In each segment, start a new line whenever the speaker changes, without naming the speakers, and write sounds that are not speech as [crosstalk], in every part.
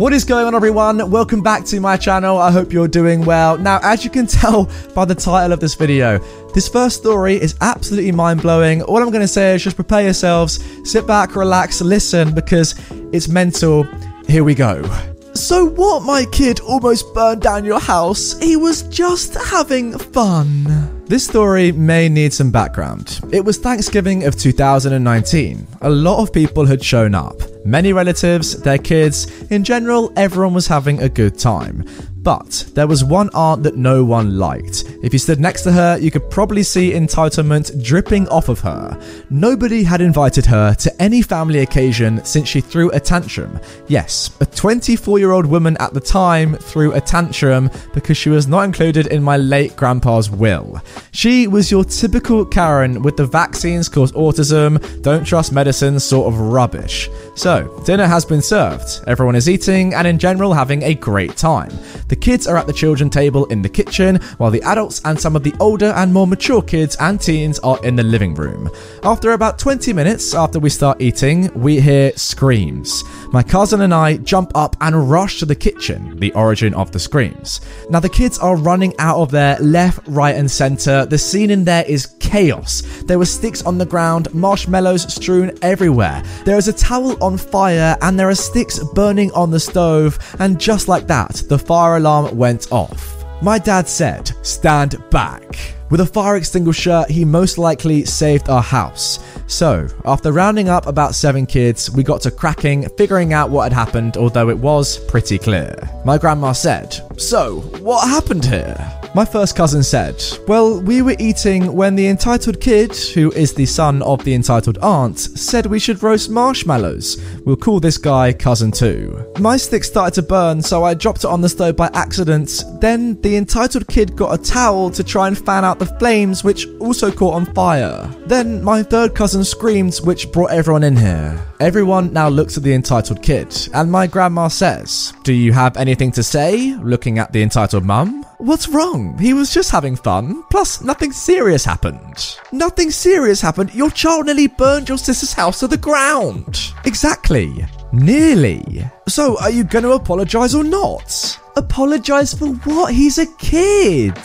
What is going on everyone? Welcome back to my channel. I hope you're doing well. Now, as you can [laughs] tell by the title of this video, this first story is absolutely mind-blowing. All I'm going to say is just prepare yourselves, sit back, relax, listen, because it's mental. Here we go. So, what, my kid almost burned down your house? He was just having fun. This story may need some background. It was Thanksgiving of 2019. A lot of people had shown up. Many relatives, their kids, in general, everyone was having a good time. But there was one aunt that no one liked. If you stood next to her, you could probably see entitlement dripping off of her. Nobody had invited her to any family occasion since she threw a tantrum. Yes, a 24 year old woman at the time threw a tantrum because she was not included in my late grandpa's will. She was your typical Karen with the vaccines cause autism, don't trust medicine sort of rubbish. So, dinner has been served. Everyone is eating and in general having a great time. The kids are at the children table in the kitchen, while the adults and some of the older and more mature kids and teens are in the living room. After about 20 minutes after we start eating, we hear screams. My cousin and I jump up and rush to the kitchen, the origin of the screams. Now, the kids are running out of there left, right, and center. The scene in there is chaos. There were sticks on the ground, marshmallows strewn everywhere. There is a towel on fire, and there are sticks burning on the stove. And just like that, the fire alarm went off. My dad said, Stand back. With a fire extinguisher, he most likely saved our house. So, after rounding up about seven kids, we got to cracking, figuring out what had happened, although it was pretty clear. My grandma said, So, what happened here? My first cousin said, Well, we were eating when the entitled kid, who is the son of the entitled aunt, said we should roast marshmallows. We'll call this guy cousin two. My stick started to burn, so I dropped it on the stove by accident. Then the entitled kid got a towel to try and fan out the flames, which also caught on fire. Then my third cousin screamed, which brought everyone in here. Everyone now looks at the entitled kid, and my grandma says, Do you have anything to say? Looking at the entitled mum. What's wrong? He was just having fun. Plus, nothing serious happened. Nothing serious happened. Your child nearly burned your sister's house to the ground. Exactly. Nearly. So, are you going to apologize or not? Apologise for what? He's a kid.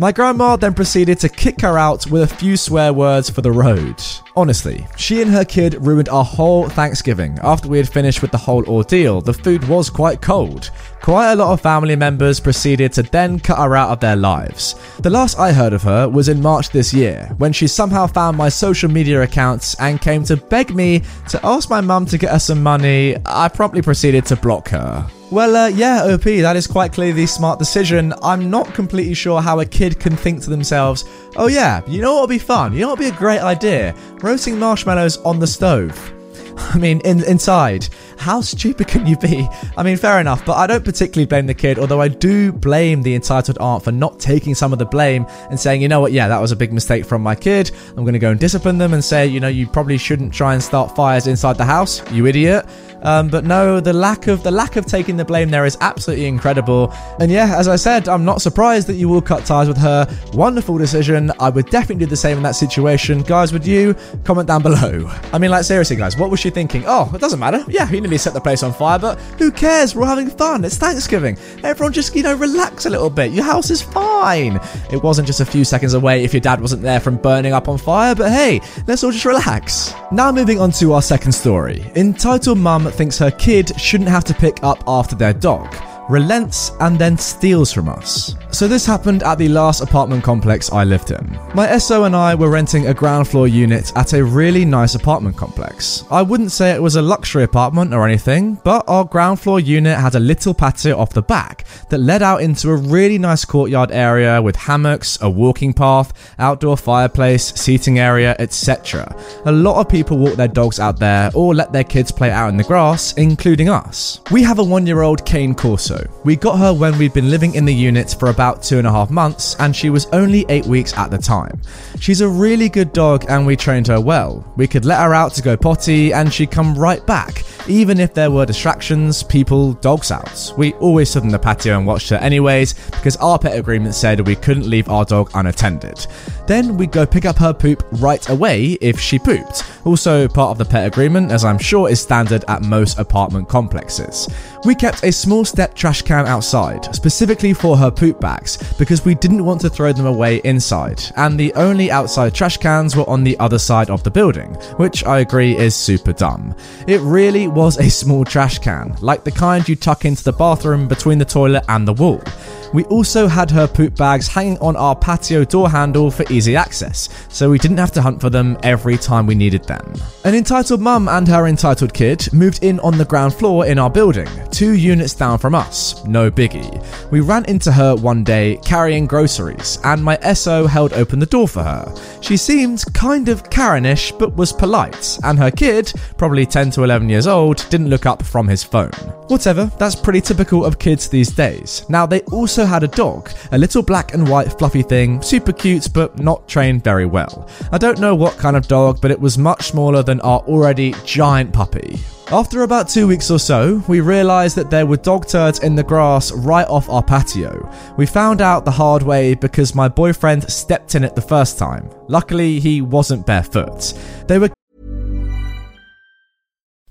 My grandma then proceeded to kick her out with a few swear words for the road. Honestly, she and her kid ruined our whole Thanksgiving. After we had finished with the whole ordeal, the food was quite cold. Quite a lot of family members proceeded to then cut her out of their lives. The last I heard of her was in March this year, when she somehow found my social media accounts and came to beg me to ask my mum to get her some money. I promptly proceeded to block her. Well, uh, yeah, OP, that is quite clearly the smart decision. I'm not completely sure how a kid can think to themselves, oh yeah, you know what would be fun? You know what would be a great idea? Roasting marshmallows on the stove. [laughs] I mean, in, inside. How stupid can you be? I mean, fair enough, but I don't particularly blame the kid, although I do blame the entitled aunt for not taking some of the blame and saying, you know what, yeah, that was a big mistake from my kid. I'm going to go and discipline them and say, you know, you probably shouldn't try and start fires inside the house, you idiot. Um, but no, the lack of the lack of taking the blame there is absolutely incredible. And yeah, as I said, I'm not surprised that you will cut ties with her. Wonderful decision. I would definitely do the same in that situation. Guys, would you comment down below? I mean, like seriously, guys, what was she thinking? Oh, it doesn't matter. Yeah, he nearly set the place on fire, but who cares? We're having fun. It's Thanksgiving. Everyone just you know relax a little bit. Your house is fine. It wasn't just a few seconds away if your dad wasn't there from burning up on fire. But hey, let's all just relax. Now moving on to our second story. Entitled Mum thinks her kid shouldn't have to pick up after their dog relents and then steals from us. So this happened at the last apartment complex I lived in. My SO and I were renting a ground floor unit at a really nice apartment complex. I wouldn't say it was a luxury apartment or anything, but our ground floor unit had a little patio off the back that led out into a really nice courtyard area with hammocks, a walking path, outdoor fireplace, seating area, etc. A lot of people walk their dogs out there or let their kids play out in the grass, including us. We have a one year old Cane Corso. We got her when we'd been living in the unit for about two and a half months, and she was only eight weeks at the time. She's a really good dog, and we trained her well. We could let her out to go potty, and she'd come right back, even if there were distractions, people, dogs out. We always stood in the patio and watched her anyways, because our pet agreement said we couldn't leave our dog unattended. Then we'd go pick up her poop right away if she pooped. Also, part of the pet agreement, as I'm sure is standard at most apartment complexes. We kept a small step trash can outside, specifically for her poop bags, because we didn't want to throw them away inside, and the only outside trash cans were on the other side of the building, which I agree is super dumb. It really was a small trash can, like the kind you tuck into the bathroom between the toilet and the wall. We also had her poop bags hanging on our patio door handle for easy access, so we didn't have to hunt for them every time we needed them. An entitled mum and her entitled kid moved in on the ground floor in our building, two units down from us, no biggie. We ran into her one day carrying groceries, and my SO held open the door for her. She seemed kind of Karenish, but was polite, and her kid, probably 10 to 11 years old, didn't look up from his phone. Whatever, that's pretty typical of kids these days. Now, they also had a dog, a little black and white fluffy thing, super cute but not trained very well. I don't know what kind of dog, but it was much smaller than our already giant puppy. After about two weeks or so, we realised that there were dog turds in the grass right off our patio. We found out the hard way because my boyfriend stepped in it the first time. Luckily, he wasn't barefoot. They were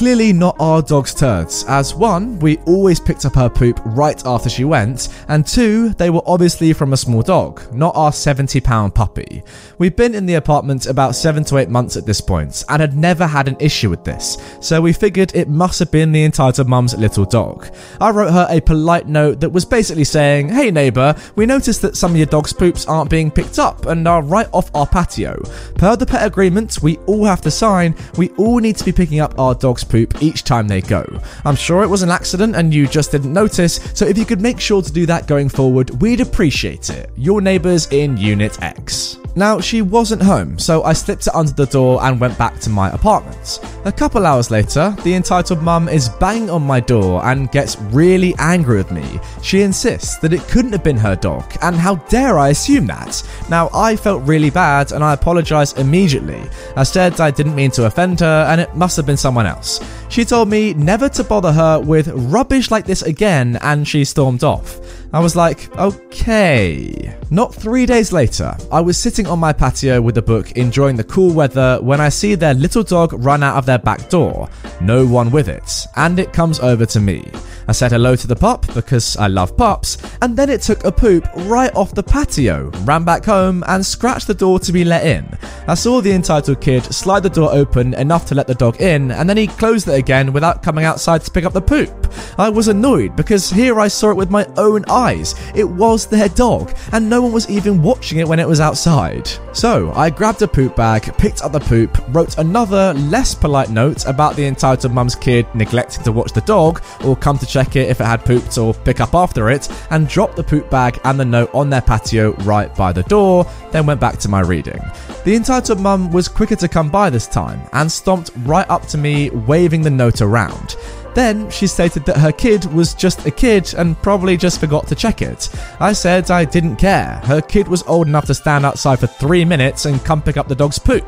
Clearly not our dog's turds, as one, we always picked up her poop right after she went, and two, they were obviously from a small dog, not our 70 pound puppy. We've been in the apartment about 7 to 8 months at this point, and had never had an issue with this, so we figured it must have been the entitled mum's little dog. I wrote her a polite note that was basically saying, Hey neighbour, we noticed that some of your dog's poops aren't being picked up and are right off our patio. Per the pet agreement we all have to sign, we all need to be picking up our dog's poop each time they go. I'm sure it was an accident and you just didn't notice, so if you could make sure to do that going forward, we'd appreciate it. Your neighbours in Unit X. Now, she wasn't home, so I slipped it under the door and went back to my apartment. A couple hours later, the entitled mum is banging on my door and gets really angry with me. She insists that it couldn't have been her dog, and how dare I assume that? Now, I felt really bad and I apologised immediately. I said I didn't mean to offend her and it must have been someone else. She told me never to bother her with rubbish like this again and she stormed off. I was like, okay. Not three days later, I was sitting on my patio with a book enjoying the cool weather when I see their little dog run out of their back door. No one with it, and it comes over to me. I said hello to the pup because I love pups, and then it took a poop right off the patio, ran back home, and scratched the door to be let in. I saw the entitled kid slide the door open enough to let the dog in, and then he closed it again without coming outside to pick up the poop. I was annoyed because here I saw it with my own eyes. It was their dog, and no one was even watching it when it was outside. So I grabbed a poop bag, picked up the poop, wrote another less polite note about the entitled mum's kid neglecting to watch the dog or come to check it if it had pooped or pick up after it, and dropped the poop bag and the note on their patio right by the door, then went back to my reading. The entitled mum was quicker to come by this time and stomped right up to me, waving the note around. Then she stated that her kid was just a kid and probably just forgot to check it. I said I didn't care. Her kid was old enough to stand outside for three minutes and come pick up the dog's poop.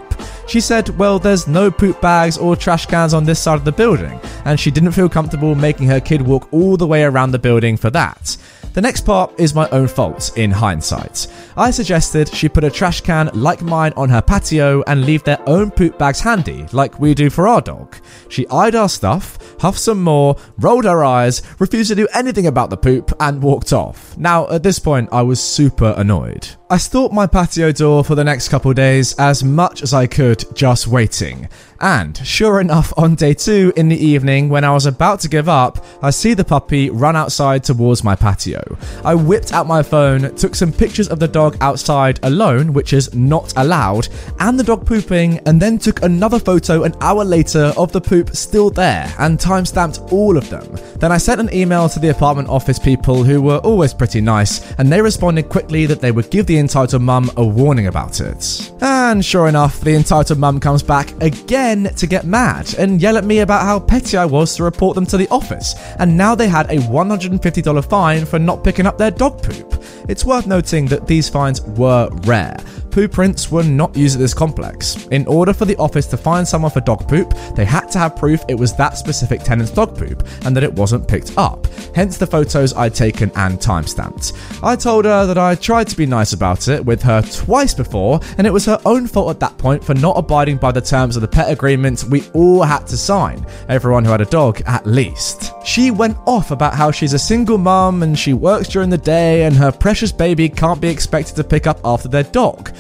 She said, well, there's no poop bags or trash cans on this side of the building, and she didn't feel comfortable making her kid walk all the way around the building for that. The next part is my own fault in hindsight. I suggested she put a trash can like mine on her patio and leave their own poop bags handy, like we do for our dog. She eyed our stuff, huffed some more, rolled her eyes, refused to do anything about the poop, and walked off. Now, at this point, I was super annoyed. I stalked my patio door for the next couple days as much as I could, just waiting. And sure enough, on day two in the evening, when I was about to give up, I see the puppy run outside towards my patio. I whipped out my phone, took some pictures of the dog outside alone, which is not allowed, and the dog pooping, and then took another photo an hour later of the poop still there and timestamped all of them. Then I sent an email to the apartment office people who were always pretty nice, and they responded quickly that they would give the entitled mum a warning about it. And sure enough, the entitled mum comes back again to get mad and yell at me about how petty I was to report them to the office, and now they had a $150 fine for not picking up their dog poop. It's worth noting that these fines were rare. PooPrints were not used at this complex. In order for the office to find someone for dog poop, they had to have proof it was that specific tenant's dog poop and that it wasn't picked up, hence the photos I'd taken and timestamped. I told her that I tried to be nice about it with her twice before, and it was her own fault at that point for not abiding by the terms of the pet agreement we all had to sign, everyone who had a dog at least. She went off about how she's a single mum and she works during the day and her precious baby can't be expected to pick up after their dog.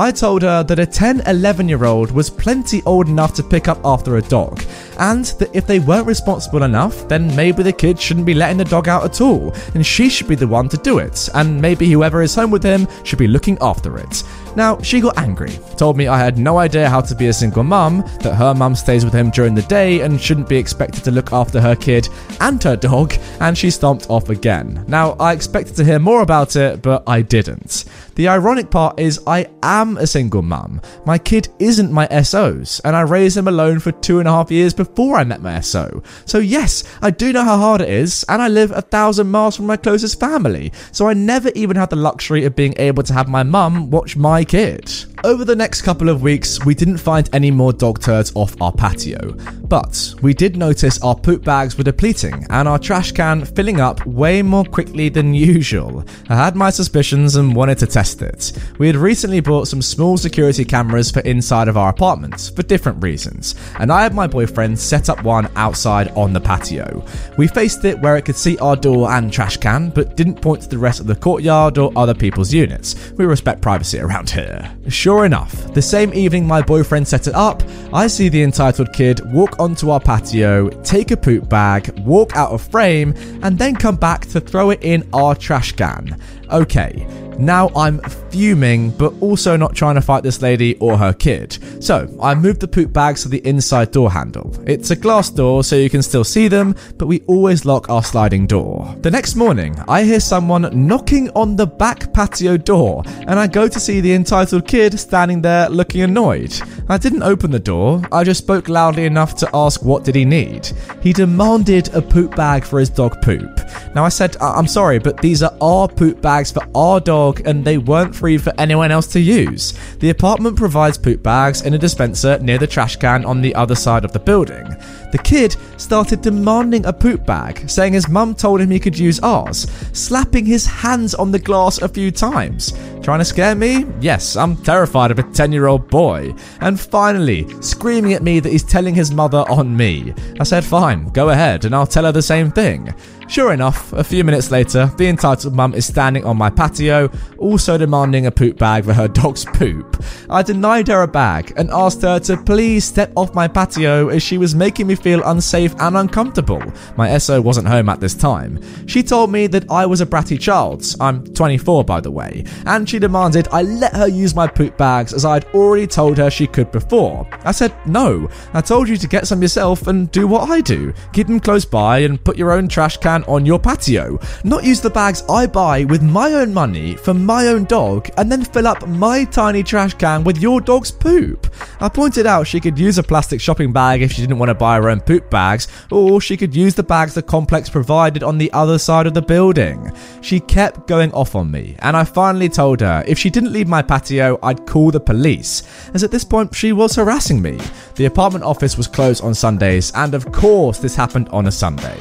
I told her that a 10 11 year old was plenty old enough to pick up after a dog, and that if they weren't responsible enough, then maybe the kid shouldn't be letting the dog out at all, and she should be the one to do it, and maybe whoever is home with him should be looking after it. Now, she got angry, told me I had no idea how to be a single mum, that her mum stays with him during the day and shouldn't be expected to look after her kid and her dog, and she stomped off again. Now, I expected to hear more about it, but I didn't. The ironic part is I am a single mum. My kid isn't my SO's, and I raised him alone for two and a half years before I met my SO. So yes, I do know how hard it is, and I live a thousand miles from my closest family, so I never even had the luxury of being able to have my mum watch my kid. Over the next couple of weeks, we didn't find any more dog turds off our patio, but we did notice our poop bags were depleting and our trash can filling up way more quickly than [laughs] usual. I had my suspicions and wanted to test it. We had recently bought some small security cameras for inside of our apartments for different reasons, and I had my boyfriend set up one outside on the patio. We faced it where it could see our door and trash can, but didn't point to the rest of the courtyard or other people's units. We respect privacy [laughs] around here. Sure enough, the same evening my boyfriend set it up, I see the entitled kid walk onto our patio, take a poop bag, walk out of frame, and then come back to throw it in our trash can. Okay, now I'm fuming, but also not trying to fight this lady or her kid. So I moved the poop bags to the inside door handle. It's a glass door, so you can still see them, but we always lock our sliding door. The next morning, I hear someone knocking on the back patio door, and I go to see the entitled kid standing there looking annoyed. I didn't open the door, I just spoke loudly enough to ask what did he need. He demanded a poop bag for his dog poop. Now I said, "I- I'm sorry, but these are our poop bags for our dog and they weren't free for anyone else to use. The apartment provides poop bags in a dispenser near the trash can on the other side of the building. The kid started demanding a poop bag, saying his mum told him he could use ours, slapping his hands on the glass a few times. Trying to scare me? Yes, I'm terrified of a 10 year old boy. And finally, screaming at me that he's telling his mother on me. I said, fine, go ahead, and I'll tell her the same thing. Sure enough, a few minutes later, the entitled mum is standing on my patio, also demanding a poop bag for her dog's poop. I denied her a bag and asked her to please step off my patio as she was making me feel unsafe and uncomfortable. My SO wasn't home at this time. She told me that I was a bratty child, I'm 24 by the way, and she demanded I let her use my poop bags as I'd already told her she could before. I said, no, I told you to get some yourself and do what I do. Keep them close by and put your own trash can can on your patio, not use the bags I buy with my own money for my own dog, and then fill up my tiny trash can with your dog's poop. I pointed out she could use a plastic shopping bag if she didn't want to buy her own poop bags, or she could use the bags the complex provided on the other side of the building. She kept going off on me, and I finally told her if she didn't leave my patio, I'd call the police, as at this point she was harassing me. The apartment office was closed on Sundays, and of course, this happened on a Sunday.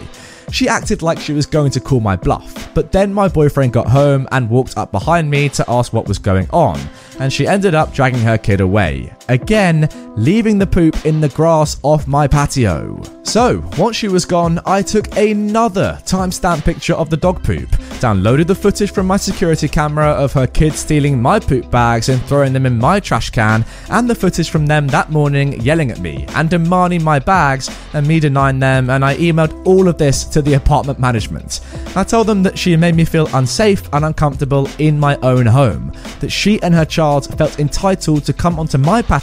She acted like she was going to call my bluff, but then my boyfriend got home and walked up behind me to ask what was going on, and she ended up dragging her kid away. Again, leaving the poop in the grass off my patio. So, once she was gone, I took another timestamp picture of the dog poop, downloaded the footage from my security camera of her kid stealing my poop bags and throwing them in my trash can, and the footage from them that morning yelling at me and demanding my bags and me denying them, and I emailed all of this to the apartment management. I told them that she made me feel unsafe and uncomfortable in my own home, that she and her child felt entitled to come onto my patio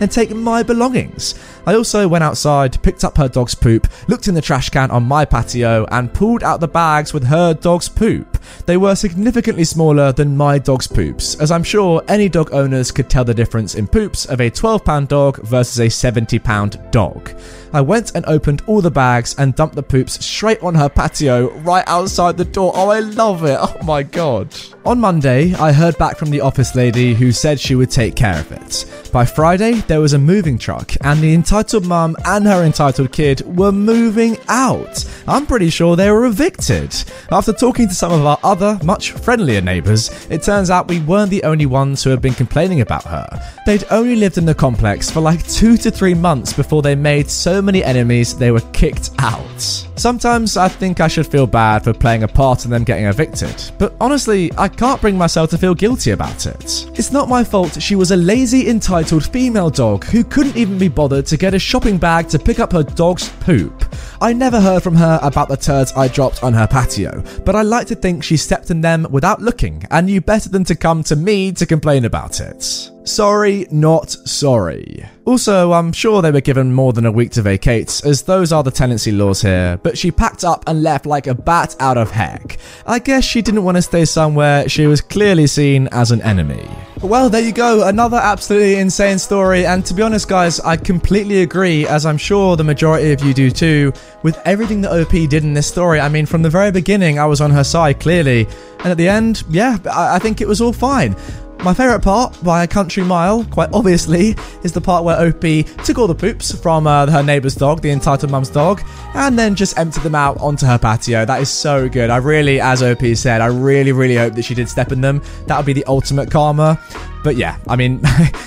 and take my belongings. I also went outside, picked up her dog's poop, looked in the trash can on my patio, and pulled out the bags with her dog's poop. They were significantly smaller than my dog's poops, as I'm sure any dog owners could tell the difference in poops of a 12 pound dog versus a 70 pound dog. I went and opened all the bags and dumped the poops straight on her patio right outside the door. Oh, I love it. Oh my god. On Monday, I heard back from the office lady who said she would take care of it. By Friday, there was a moving truck, and the entitled mum and her entitled kid were moving out. I'm pretty sure they were evicted. After talking to some of our other, much friendlier neighbours, it turns out we weren't the only ones who had been complaining about her. They'd only lived in the complex for like two to three months before they made so many enemies they were kicked out. Sometimes I think I should feel bad for playing a part in them getting evicted, but honestly, I can't bring myself to feel guilty about it. It's not my fault she was a lazy, entitled female dog who couldn't even be bothered to get a shopping bag to pick up her dog's poop. I never heard from her about the turds I dropped on her patio, but I like to think she stepped in them without looking and knew better than to come to me to complain about it. Sorry, not sorry. Also, I'm sure they were given more than a week to vacate, as those are the tenancy laws here, but she packed up and left like a bat out of heck. I guess she didn't want to stay somewhere she was clearly seen as an enemy. Well, there you go, another absolutely insane story, and to be honest, guys, I completely agree, as I'm sure the majority of you do too, with everything that OP did in this story. I mean, from the very beginning, I was on her side, clearly, and at the end, yeah, I, I think it was all fine. My favourite part, by a country mile, quite obviously, is the part where OP took all the poops from uh, her neighbour's dog, the entitled mum's dog, and then just emptied them out onto her patio. That is so good. I really, as OP said, I really, really hope that she did step in them. That would be the ultimate karma. But yeah, I mean, [laughs]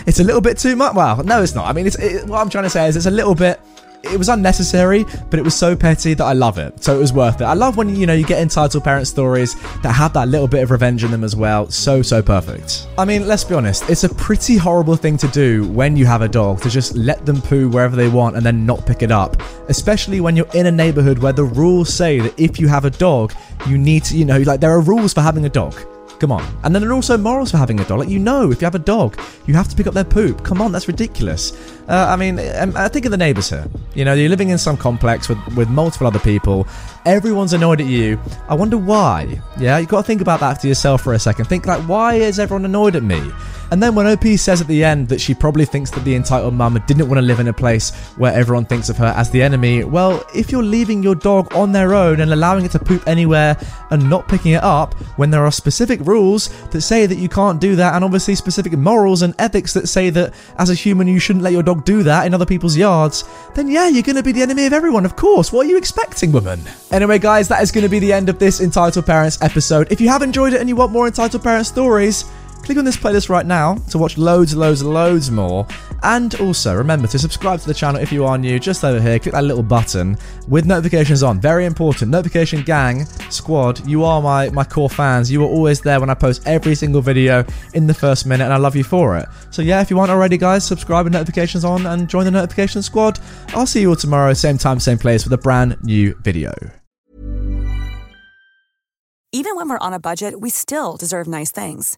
it's a little bit too much. Well, no, it's not. I mean, it's it, what I'm trying to say is it's a little bit it was unnecessary, but it was so petty that I love it. So it was worth it. I love when you know you get entitled parent stories that have that little bit of revenge in them as well. So so perfect. I mean, let's be honest, it's a pretty horrible thing to do when you have a dog to just let them poo wherever they want and then not pick it up. Especially when you're in a neighborhood where the rules say that if you have a dog, you need to, you know, like there are rules for having a dog. Come on. And then there are also morals for having a dog. Like, you know, if you have a dog, you have to pick up their poop. Come on, that's ridiculous. Uh, I mean, um, I think of the neighbours here. You know, you're living in some complex with, with multiple other people. Everyone's annoyed at you. I wonder why. Yeah, you've got to think about that to yourself for a second. Think, like, why is everyone annoyed at me? And then when OP says at the end that she probably thinks that the entitled mum didn't want to live in a place where everyone thinks of her as the enemy, well, if you're leaving your dog on their own and allowing it to poop anywhere and not picking it up when there are specific rules that say that you can't do that and obviously specific morals and ethics that say that as a human you shouldn't let your dog do that in other people's yards, then yeah, you're going to be the enemy of everyone, of course. What are you expecting, woman? Anyway, guys, that is going to be the end of this Entitled Parents episode. If you have enjoyed it and you want more Entitled Parents stories, Click on this playlist right now to watch loads, loads, loads more. And also remember to subscribe to the channel if you are new, just over here. Click that little button with notifications on. Very important. Notification gang, squad, you are my, my core fans. You are always there when I post every single video in the first minute, and I love you for it. So, yeah, if you aren't already, guys, subscribe with notifications on and join the notification squad. I'll see you all tomorrow, same time, same place, with a brand new video.
Even when we're on a budget, we still deserve nice things.